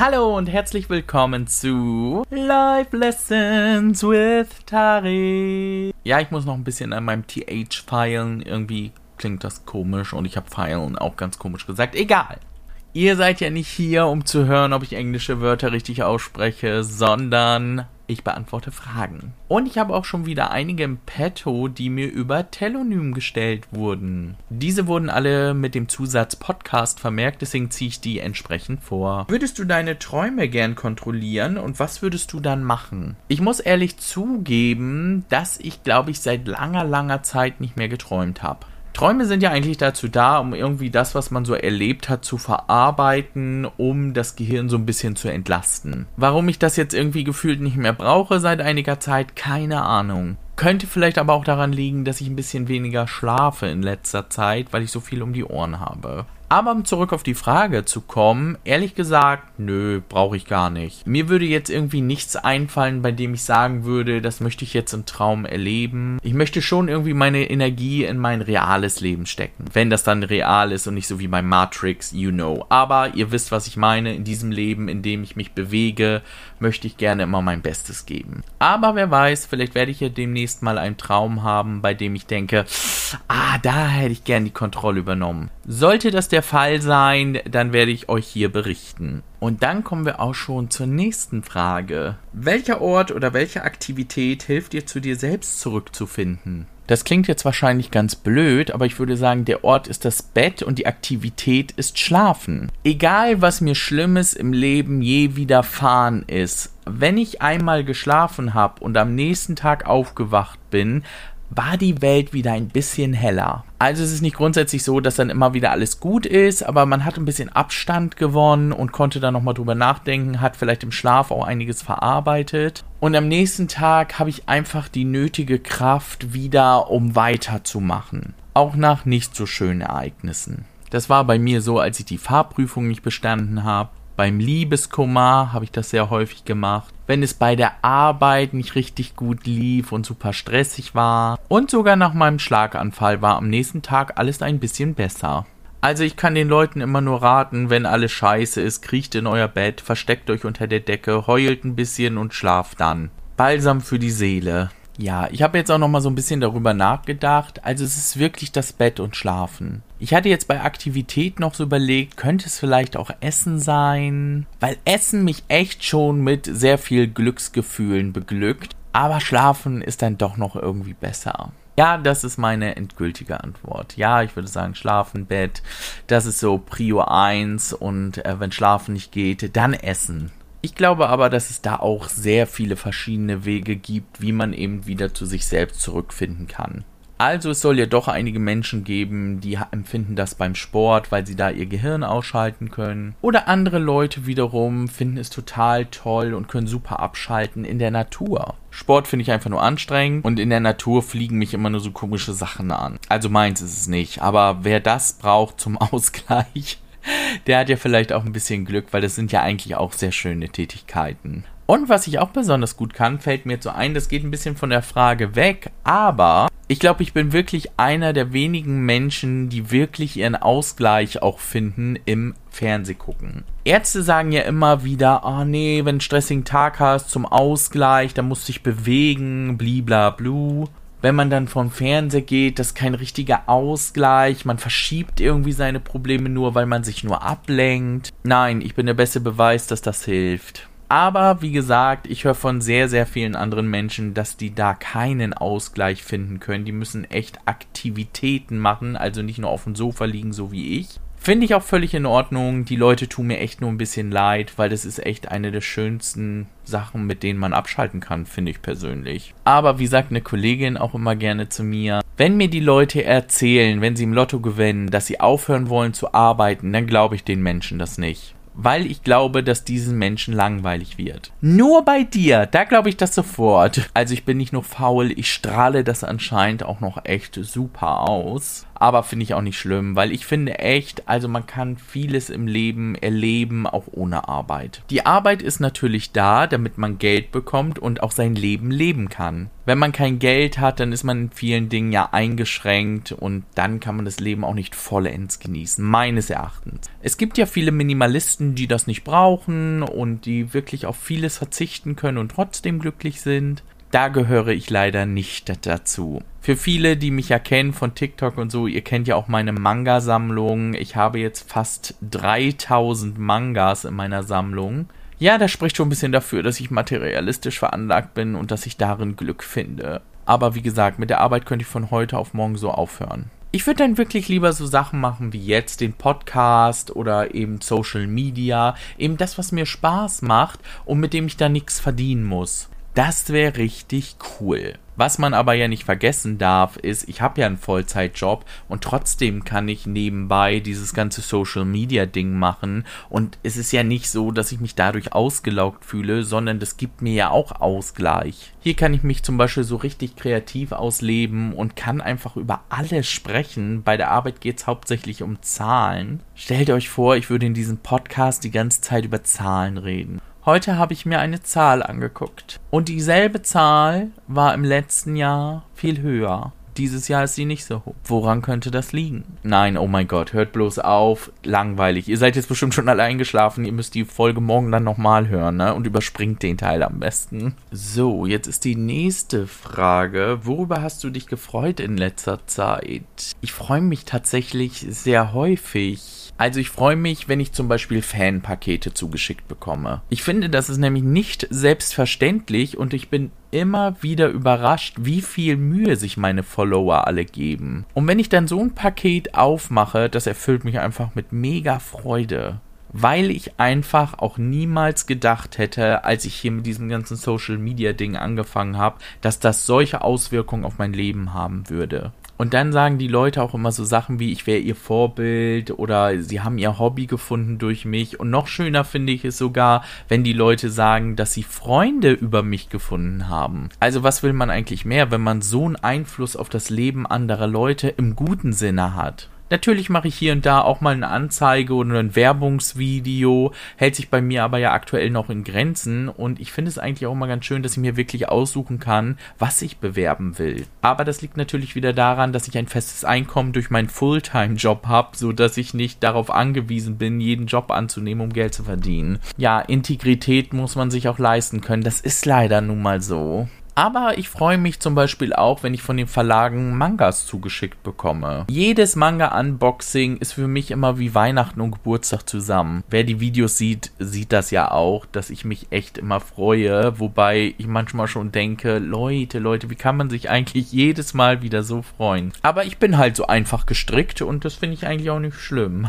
Hallo und herzlich willkommen zu Live Lessons with Tari. Ja, ich muss noch ein bisschen an meinem TH feilen. Irgendwie klingt das komisch und ich habe feilen auch ganz komisch gesagt. Egal. Ihr seid ja nicht hier, um zu hören, ob ich englische Wörter richtig ausspreche, sondern ich beantworte Fragen. Und ich habe auch schon wieder einige im Petto, die mir über Telonym gestellt wurden. Diese wurden alle mit dem Zusatz Podcast vermerkt, deswegen ziehe ich die entsprechend vor. Würdest du deine Träume gern kontrollieren und was würdest du dann machen? Ich muss ehrlich zugeben, dass ich glaube ich seit langer, langer Zeit nicht mehr geträumt habe. Träume sind ja eigentlich dazu da, um irgendwie das, was man so erlebt hat, zu verarbeiten, um das Gehirn so ein bisschen zu entlasten. Warum ich das jetzt irgendwie gefühlt nicht mehr brauche seit einiger Zeit, keine Ahnung. Könnte vielleicht aber auch daran liegen, dass ich ein bisschen weniger schlafe in letzter Zeit, weil ich so viel um die Ohren habe. Aber um zurück auf die Frage zu kommen, ehrlich gesagt, nö, brauche ich gar nicht. Mir würde jetzt irgendwie nichts einfallen, bei dem ich sagen würde, das möchte ich jetzt im Traum erleben. Ich möchte schon irgendwie meine Energie in mein reales Leben stecken. Wenn das dann real ist und nicht so wie bei Matrix, you know. Aber ihr wisst, was ich meine. In diesem Leben, in dem ich mich bewege, möchte ich gerne immer mein Bestes geben. Aber wer weiß, vielleicht werde ich ja demnächst mal einen Traum haben, bei dem ich denke, ah, da hätte ich gern die Kontrolle übernommen. Sollte das der Fall sein, dann werde ich euch hier berichten. Und dann kommen wir auch schon zur nächsten Frage. Welcher Ort oder welche Aktivität hilft dir zu dir selbst zurückzufinden? Das klingt jetzt wahrscheinlich ganz blöd, aber ich würde sagen, der Ort ist das Bett und die Aktivität ist Schlafen. Egal, was mir Schlimmes im Leben je widerfahren ist, wenn ich einmal geschlafen habe und am nächsten Tag aufgewacht bin, war die Welt wieder ein bisschen heller. Also es ist nicht grundsätzlich so, dass dann immer wieder alles gut ist, aber man hat ein bisschen Abstand gewonnen und konnte dann nochmal drüber nachdenken, hat vielleicht im Schlaf auch einiges verarbeitet. Und am nächsten Tag habe ich einfach die nötige Kraft wieder, um weiterzumachen. Auch nach nicht so schönen Ereignissen. Das war bei mir so, als ich die Fahrprüfung nicht bestanden habe. Beim Liebeskummer habe ich das sehr häufig gemacht. Wenn es bei der Arbeit nicht richtig gut lief und super stressig war. Und sogar nach meinem Schlaganfall war am nächsten Tag alles ein bisschen besser. Also ich kann den Leuten immer nur raten, wenn alles scheiße ist, kriecht in euer Bett, versteckt euch unter der Decke, heult ein bisschen und schlaft dann. Balsam für die Seele. Ja, ich habe jetzt auch noch mal so ein bisschen darüber nachgedacht. Also es ist wirklich das Bett und Schlafen. Ich hatte jetzt bei Aktivität noch so überlegt, könnte es vielleicht auch Essen sein? Weil Essen mich echt schon mit sehr viel Glücksgefühlen beglückt. Aber Schlafen ist dann doch noch irgendwie besser. Ja, das ist meine endgültige Antwort. Ja, ich würde sagen, Schlafen, Bett, das ist so Prio 1 und äh, wenn Schlafen nicht geht, dann Essen. Ich glaube aber, dass es da auch sehr viele verschiedene Wege gibt, wie man eben wieder zu sich selbst zurückfinden kann. Also es soll ja doch einige Menschen geben, die empfinden das beim Sport, weil sie da ihr Gehirn ausschalten können. Oder andere Leute wiederum finden es total toll und können super abschalten in der Natur. Sport finde ich einfach nur anstrengend und in der Natur fliegen mich immer nur so komische Sachen an. Also meins ist es nicht, aber wer das braucht zum Ausgleich, der hat ja vielleicht auch ein bisschen Glück, weil das sind ja eigentlich auch sehr schöne Tätigkeiten. Und was ich auch besonders gut kann, fällt mir jetzt so ein, das geht ein bisschen von der Frage weg, aber ich glaube, ich bin wirklich einer der wenigen Menschen, die wirklich ihren Ausgleich auch finden im Fernsehgucken. Ärzte sagen ja immer wieder, oh nee, wenn du einen stressigen Tag hast zum Ausgleich, dann musst du dich bewegen, bliblablu wenn man dann vom Fernseher geht, das ist kein richtiger Ausgleich, man verschiebt irgendwie seine Probleme nur, weil man sich nur ablenkt. Nein, ich bin der beste Beweis, dass das hilft. Aber wie gesagt, ich höre von sehr, sehr vielen anderen Menschen, dass die da keinen Ausgleich finden können. Die müssen echt Aktivitäten machen, also nicht nur auf dem Sofa liegen, so wie ich. Finde ich auch völlig in Ordnung. Die Leute tun mir echt nur ein bisschen leid, weil das ist echt eine der schönsten Sachen, mit denen man abschalten kann, finde ich persönlich. Aber wie sagt eine Kollegin auch immer gerne zu mir, wenn mir die Leute erzählen, wenn sie im Lotto gewinnen, dass sie aufhören wollen zu arbeiten, dann glaube ich den Menschen das nicht weil ich glaube, dass diesen Menschen langweilig wird. Nur bei dir, da glaube ich das sofort. Also ich bin nicht nur faul, ich strahle das anscheinend auch noch echt super aus. Aber finde ich auch nicht schlimm, weil ich finde echt, also man kann vieles im Leben erleben, auch ohne Arbeit. Die Arbeit ist natürlich da, damit man Geld bekommt und auch sein Leben leben kann. Wenn man kein Geld hat, dann ist man in vielen Dingen ja eingeschränkt und dann kann man das Leben auch nicht vollends genießen, meines Erachtens. Es gibt ja viele Minimalisten, die das nicht brauchen und die wirklich auf vieles verzichten können und trotzdem glücklich sind. Da gehöre ich leider nicht dazu. Für viele, die mich ja kennen von TikTok und so, ihr kennt ja auch meine Manga-Sammlung. Ich habe jetzt fast 3000 Mangas in meiner Sammlung. Ja, das spricht schon ein bisschen dafür, dass ich materialistisch veranlagt bin und dass ich darin Glück finde. Aber wie gesagt, mit der Arbeit könnte ich von heute auf morgen so aufhören. Ich würde dann wirklich lieber so Sachen machen wie jetzt den Podcast oder eben Social Media, eben das, was mir Spaß macht und mit dem ich da nichts verdienen muss. Das wäre richtig cool. Was man aber ja nicht vergessen darf, ist, ich habe ja einen Vollzeitjob und trotzdem kann ich nebenbei dieses ganze Social Media Ding machen und es ist ja nicht so, dass ich mich dadurch ausgelaugt fühle, sondern das gibt mir ja auch Ausgleich. Hier kann ich mich zum Beispiel so richtig kreativ ausleben und kann einfach über alles sprechen. Bei der Arbeit geht es hauptsächlich um Zahlen. Stellt euch vor, ich würde in diesem Podcast die ganze Zeit über Zahlen reden. Heute habe ich mir eine Zahl angeguckt. Und dieselbe Zahl war im letzten Jahr viel höher. Dieses Jahr ist sie nicht so hoch. Woran könnte das liegen? Nein, oh mein Gott, hört bloß auf. Langweilig. Ihr seid jetzt bestimmt schon alle eingeschlafen. Ihr müsst die Folge morgen dann nochmal hören, ne? Und überspringt den Teil am besten. So, jetzt ist die nächste Frage. Worüber hast du dich gefreut in letzter Zeit? Ich freue mich tatsächlich sehr häufig also ich freue mich, wenn ich zum Beispiel Fanpakete zugeschickt bekomme. Ich finde, das ist nämlich nicht selbstverständlich und ich bin immer wieder überrascht, wie viel Mühe sich meine Follower alle geben. Und wenn ich dann so ein Paket aufmache, das erfüllt mich einfach mit mega Freude weil ich einfach auch niemals gedacht hätte, als ich hier mit diesem ganzen Social Media Ding angefangen habe, dass das solche Auswirkungen auf mein Leben haben würde. Und dann sagen die Leute auch immer so Sachen wie, ich wäre ihr Vorbild oder sie haben ihr Hobby gefunden durch mich. Und noch schöner finde ich es sogar, wenn die Leute sagen, dass sie Freunde über mich gefunden haben. Also was will man eigentlich mehr, wenn man so einen Einfluss auf das Leben anderer Leute im guten Sinne hat? Natürlich mache ich hier und da auch mal eine Anzeige oder ein Werbungsvideo, hält sich bei mir aber ja aktuell noch in Grenzen und ich finde es eigentlich auch mal ganz schön, dass ich mir wirklich aussuchen kann, was ich bewerben will. Aber das liegt natürlich wieder daran, dass ich ein festes Einkommen durch meinen Fulltime-Job habe, so dass ich nicht darauf angewiesen bin, jeden Job anzunehmen, um Geld zu verdienen. Ja, Integrität muss man sich auch leisten können. Das ist leider nun mal so. Aber ich freue mich zum Beispiel auch, wenn ich von den Verlagen Mangas zugeschickt bekomme. Jedes Manga-Unboxing ist für mich immer wie Weihnachten und Geburtstag zusammen. Wer die Videos sieht, sieht das ja auch, dass ich mich echt immer freue. Wobei ich manchmal schon denke, Leute, Leute, wie kann man sich eigentlich jedes Mal wieder so freuen? Aber ich bin halt so einfach gestrickt und das finde ich eigentlich auch nicht schlimm.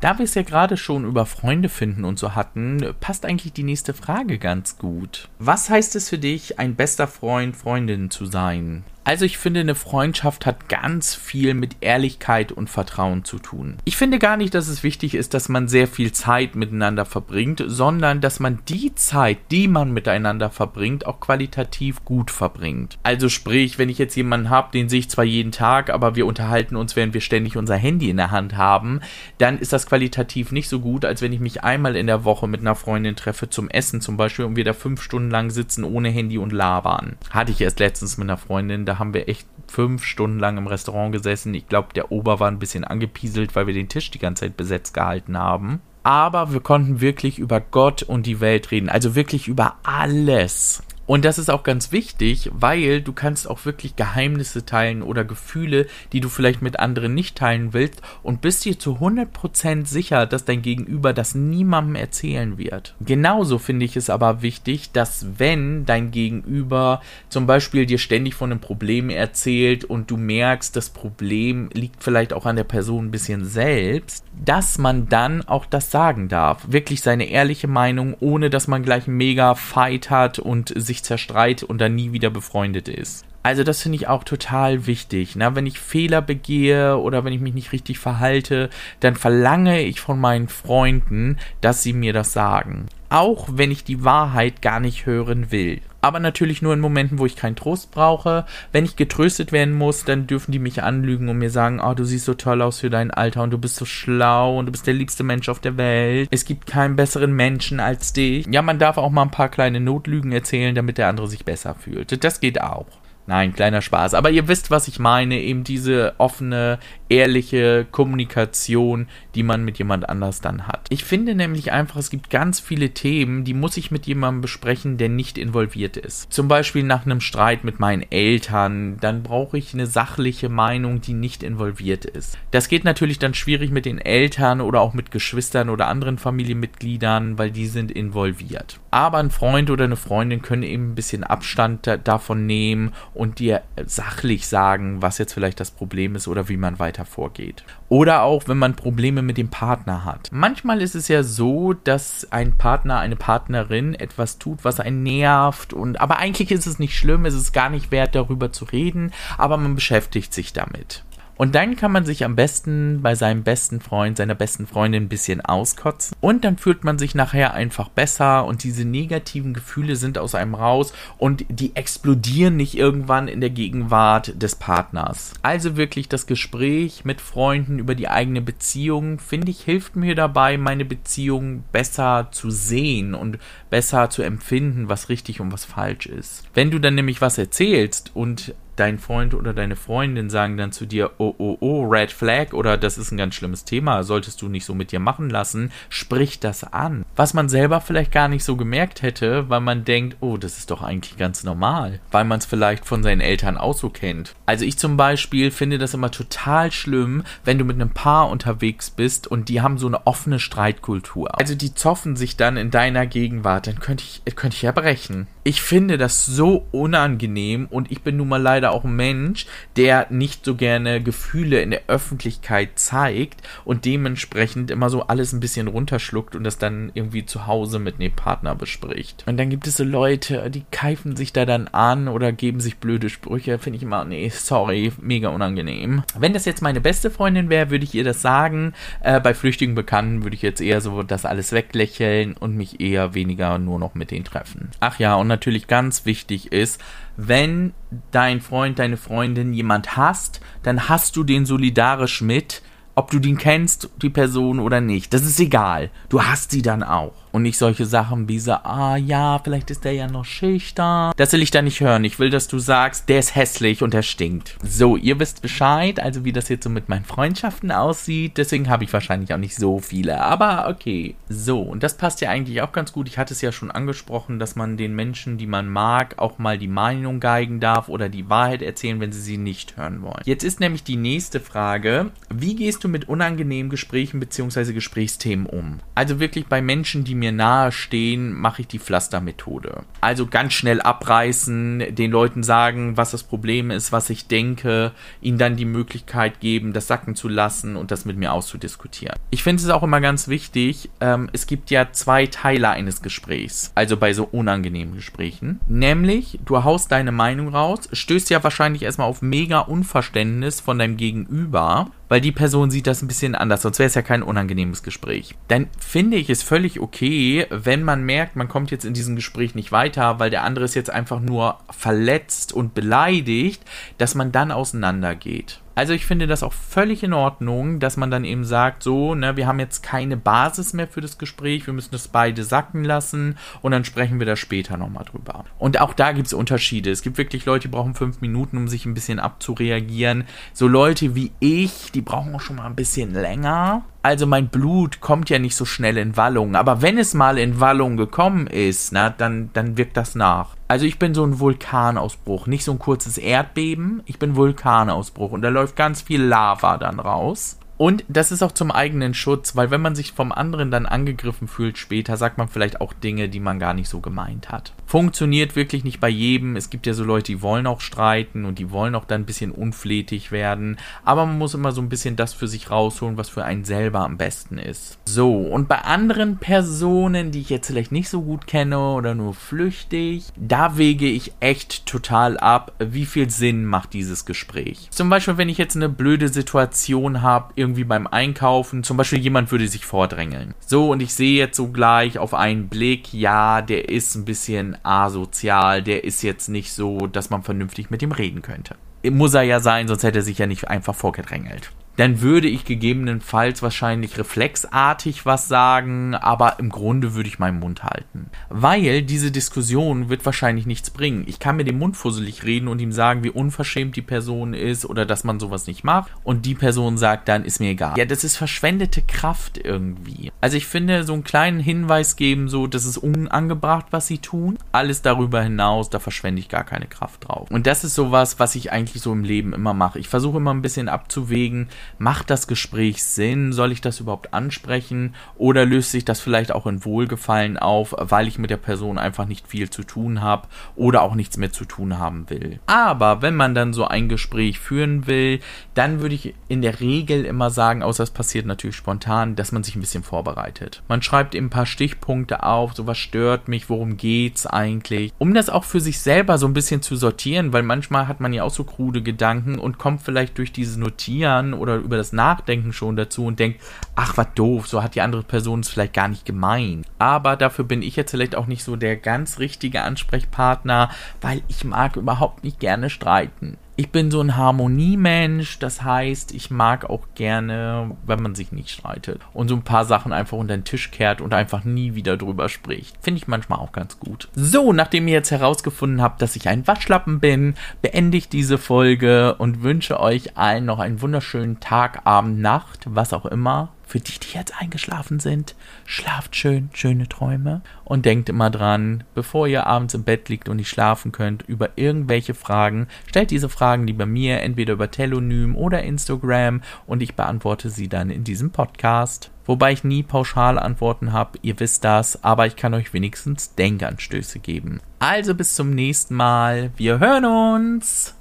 Da wir es ja gerade schon über Freunde finden und so hatten, passt eigentlich die nächste Frage ganz gut. Was heißt es für dich, ein bester Freund, Freundin zu sein? Also ich finde, eine Freundschaft hat ganz viel mit Ehrlichkeit und Vertrauen zu tun. Ich finde gar nicht, dass es wichtig ist, dass man sehr viel Zeit miteinander verbringt, sondern dass man die Zeit, die man miteinander verbringt, auch qualitativ gut verbringt. Also sprich, wenn ich jetzt jemanden habe, den sehe ich zwar jeden Tag, aber wir unterhalten uns, während wir ständig unser Handy in der Hand haben, dann ist das qualitativ nicht so gut, als wenn ich mich einmal in der Woche mit einer Freundin treffe zum Essen zum Beispiel und wir da fünf Stunden lang sitzen ohne Handy und labern. Hatte ich erst letztens mit einer Freundin, da haben wir echt fünf Stunden lang im Restaurant gesessen. Ich glaube, der Ober war ein bisschen angepieselt, weil wir den Tisch die ganze Zeit besetzt gehalten haben. Aber wir konnten wirklich über Gott und die Welt reden. Also wirklich über alles. Und das ist auch ganz wichtig, weil du kannst auch wirklich Geheimnisse teilen oder Gefühle, die du vielleicht mit anderen nicht teilen willst und bist dir zu 100% sicher, dass dein Gegenüber das niemandem erzählen wird. Genauso finde ich es aber wichtig, dass wenn dein Gegenüber zum Beispiel dir ständig von einem Problem erzählt und du merkst, das Problem liegt vielleicht auch an der Person ein bisschen selbst, dass man dann auch das sagen darf. Wirklich seine ehrliche Meinung, ohne dass man gleich einen mega Fight hat und sich zerstreit und dann nie wieder befreundet ist. Also das finde ich auch total wichtig. Na, wenn ich Fehler begehe oder wenn ich mich nicht richtig verhalte, dann verlange ich von meinen Freunden, dass sie mir das sagen. Auch wenn ich die Wahrheit gar nicht hören will aber natürlich nur in Momenten, wo ich keinen Trost brauche. Wenn ich getröstet werden muss, dann dürfen die mich anlügen und mir sagen, oh, du siehst so toll aus für dein Alter und du bist so schlau und du bist der liebste Mensch auf der Welt. Es gibt keinen besseren Menschen als dich. Ja, man darf auch mal ein paar kleine Notlügen erzählen, damit der andere sich besser fühlt. Das geht auch. Nein, kleiner Spaß. Aber ihr wisst, was ich meine. Eben diese offene, ehrliche Kommunikation, die man mit jemand anders dann hat. Ich finde nämlich einfach, es gibt ganz viele Themen, die muss ich mit jemandem besprechen, der nicht involviert ist. Zum Beispiel nach einem Streit mit meinen Eltern. Dann brauche ich eine sachliche Meinung, die nicht involviert ist. Das geht natürlich dann schwierig mit den Eltern oder auch mit Geschwistern oder anderen Familienmitgliedern, weil die sind involviert. Aber ein Freund oder eine Freundin können eben ein bisschen Abstand davon nehmen und dir sachlich sagen, was jetzt vielleicht das Problem ist oder wie man weiter vorgeht. Oder auch, wenn man Probleme mit dem Partner hat. Manchmal ist es ja so, dass ein Partner, eine Partnerin etwas tut, was einen nervt und aber eigentlich ist es nicht schlimm, es ist gar nicht wert darüber zu reden, aber man beschäftigt sich damit. Und dann kann man sich am besten bei seinem besten Freund, seiner besten Freundin ein bisschen auskotzen. Und dann fühlt man sich nachher einfach besser und diese negativen Gefühle sind aus einem raus und die explodieren nicht irgendwann in der Gegenwart des Partners. Also wirklich das Gespräch mit Freunden über die eigene Beziehung, finde ich, hilft mir dabei, meine Beziehung besser zu sehen und besser zu empfinden, was richtig und was falsch ist. Wenn du dann nämlich was erzählst und dein Freund oder deine Freundin sagen dann zu dir, oh, oh, oh, Red Flag oder das ist ein ganz schlimmes Thema, solltest du nicht so mit dir machen lassen, sprich das an. Was man selber vielleicht gar nicht so gemerkt hätte, weil man denkt, oh, das ist doch eigentlich ganz normal, weil man es vielleicht von seinen Eltern auch so kennt. Also ich zum Beispiel finde das immer total schlimm, wenn du mit einem Paar unterwegs bist und die haben so eine offene Streitkultur. Also die zoffen sich dann in deiner Gegenwart, dann könnte ich, könnte ich ja brechen. Ich finde das so unangenehm und ich bin nun mal leider auch ein Mensch, der nicht so gerne Gefühle in der Öffentlichkeit zeigt und dementsprechend immer so alles ein bisschen runterschluckt und das dann irgendwie zu Hause mit einem Partner bespricht. Und dann gibt es so Leute, die keifen sich da dann an oder geben sich blöde Sprüche. Finde ich immer, nee, sorry, mega unangenehm. Wenn das jetzt meine beste Freundin wäre, würde ich ihr das sagen. Äh, bei flüchtigen Bekannten würde ich jetzt eher so das alles weglächeln und mich eher weniger nur noch mit denen treffen. Ach ja, und natürlich ganz wichtig ist, wenn dein Freund, deine Freundin jemand hasst, dann hast du den solidarisch mit, ob du den kennst, die Person oder nicht. Das ist egal. Du hast sie dann auch. Und nicht solche Sachen wie so, ah ja, vielleicht ist der ja noch schüchtern. Das will ich da nicht hören. Ich will, dass du sagst, der ist hässlich und der stinkt. So, ihr wisst Bescheid, also wie das jetzt so mit meinen Freundschaften aussieht. Deswegen habe ich wahrscheinlich auch nicht so viele. Aber okay. So, und das passt ja eigentlich auch ganz gut. Ich hatte es ja schon angesprochen, dass man den Menschen, die man mag, auch mal die Meinung geigen darf oder die Wahrheit erzählen, wenn sie sie nicht hören wollen. Jetzt ist nämlich die nächste Frage, wie gehst du mit unangenehmen Gesprächen bzw. Gesprächsthemen um? Also wirklich bei Menschen, die mir nahe stehen, mache ich die Pflastermethode. Also ganz schnell abreißen, den Leuten sagen, was das Problem ist, was ich denke, ihnen dann die Möglichkeit geben, das sacken zu lassen und das mit mir auszudiskutieren. Ich finde es auch immer ganz wichtig, ähm, es gibt ja zwei Teile eines Gesprächs, also bei so unangenehmen Gesprächen. Nämlich, du haust deine Meinung raus, stößt ja wahrscheinlich erstmal auf mega Unverständnis von deinem Gegenüber weil die Person sieht das ein bisschen anders, sonst wäre es ja kein unangenehmes Gespräch. Dann finde ich es völlig okay, wenn man merkt, man kommt jetzt in diesem Gespräch nicht weiter, weil der andere ist jetzt einfach nur verletzt und beleidigt, dass man dann auseinandergeht. Also ich finde das auch völlig in Ordnung, dass man dann eben sagt, so, ne, wir haben jetzt keine Basis mehr für das Gespräch, wir müssen das beide sacken lassen und dann sprechen wir da später nochmal drüber. Und auch da gibt es Unterschiede. Es gibt wirklich Leute, die brauchen fünf Minuten, um sich ein bisschen abzureagieren. So Leute wie ich, die brauchen auch schon mal ein bisschen länger. Also mein Blut kommt ja nicht so schnell in Wallung, aber wenn es mal in Wallung gekommen ist, na, dann, dann wirkt das nach. Also ich bin so ein Vulkanausbruch, nicht so ein kurzes Erdbeben, ich bin Vulkanausbruch und da läuft ganz viel Lava dann raus. Und das ist auch zum eigenen Schutz, weil wenn man sich vom anderen dann angegriffen fühlt später, sagt man vielleicht auch Dinge, die man gar nicht so gemeint hat. Funktioniert wirklich nicht bei jedem. Es gibt ja so Leute, die wollen auch streiten und die wollen auch dann ein bisschen unflätig werden. Aber man muss immer so ein bisschen das für sich rausholen, was für einen selber am besten ist. So, und bei anderen Personen, die ich jetzt vielleicht nicht so gut kenne oder nur flüchtig, da wege ich echt total ab, wie viel Sinn macht dieses Gespräch. Zum Beispiel, wenn ich jetzt eine blöde Situation habe, irgendwie beim Einkaufen, zum Beispiel jemand würde sich vordrängeln. So, und ich sehe jetzt so gleich auf einen Blick, ja, der ist ein bisschen asozial, der ist jetzt nicht so, dass man vernünftig mit ihm reden könnte. Muss er ja sein, sonst hätte er sich ja nicht einfach vorgedrängelt dann würde ich gegebenenfalls wahrscheinlich reflexartig was sagen, aber im Grunde würde ich meinen Mund halten. Weil diese Diskussion wird wahrscheinlich nichts bringen. Ich kann mir den Mund fusselig reden und ihm sagen, wie unverschämt die Person ist oder dass man sowas nicht macht und die Person sagt dann, ist mir egal. Ja, das ist verschwendete Kraft irgendwie. Also ich finde, so einen kleinen Hinweis geben, so, das ist unangebracht, was sie tun. Alles darüber hinaus, da verschwende ich gar keine Kraft drauf. Und das ist sowas, was ich eigentlich so im Leben immer mache. Ich versuche immer ein bisschen abzuwägen, macht das Gespräch Sinn? Soll ich das überhaupt ansprechen? Oder löst sich das vielleicht auch in Wohlgefallen auf, weil ich mit der Person einfach nicht viel zu tun habe oder auch nichts mehr zu tun haben will? Aber wenn man dann so ein Gespräch führen will, dann würde ich in der Regel immer sagen, außer es passiert natürlich spontan, dass man sich ein bisschen vorbereitet. Man schreibt eben ein paar Stichpunkte auf, so was stört mich, worum geht's eigentlich, um das auch für sich selber so ein bisschen zu sortieren, weil manchmal hat man ja auch so krude Gedanken und kommt vielleicht durch dieses Notieren oder über das Nachdenken schon dazu und denkt, ach, was doof, so hat die andere Person es vielleicht gar nicht gemeint. Aber dafür bin ich jetzt vielleicht auch nicht so der ganz richtige Ansprechpartner, weil ich mag überhaupt nicht gerne streiten ich bin so ein Harmoniemensch, das heißt, ich mag auch gerne, wenn man sich nicht streitet und so ein paar Sachen einfach unter den Tisch kehrt und einfach nie wieder drüber spricht. Finde ich manchmal auch ganz gut. So, nachdem ihr jetzt herausgefunden habt, dass ich ein Waschlappen bin, beende ich diese Folge und wünsche euch allen noch einen wunderschönen Tag, Abend, Nacht, was auch immer für die, die jetzt eingeschlafen sind, schlaft schön, schöne Träume und denkt immer dran, bevor ihr abends im Bett liegt und nicht schlafen könnt, über irgendwelche Fragen, stellt diese Fragen lieber mir, entweder über Telonym oder Instagram und ich beantworte sie dann in diesem Podcast. Wobei ich nie pauschale Antworten habe, ihr wisst das, aber ich kann euch wenigstens Denkanstöße geben. Also bis zum nächsten Mal, wir hören uns!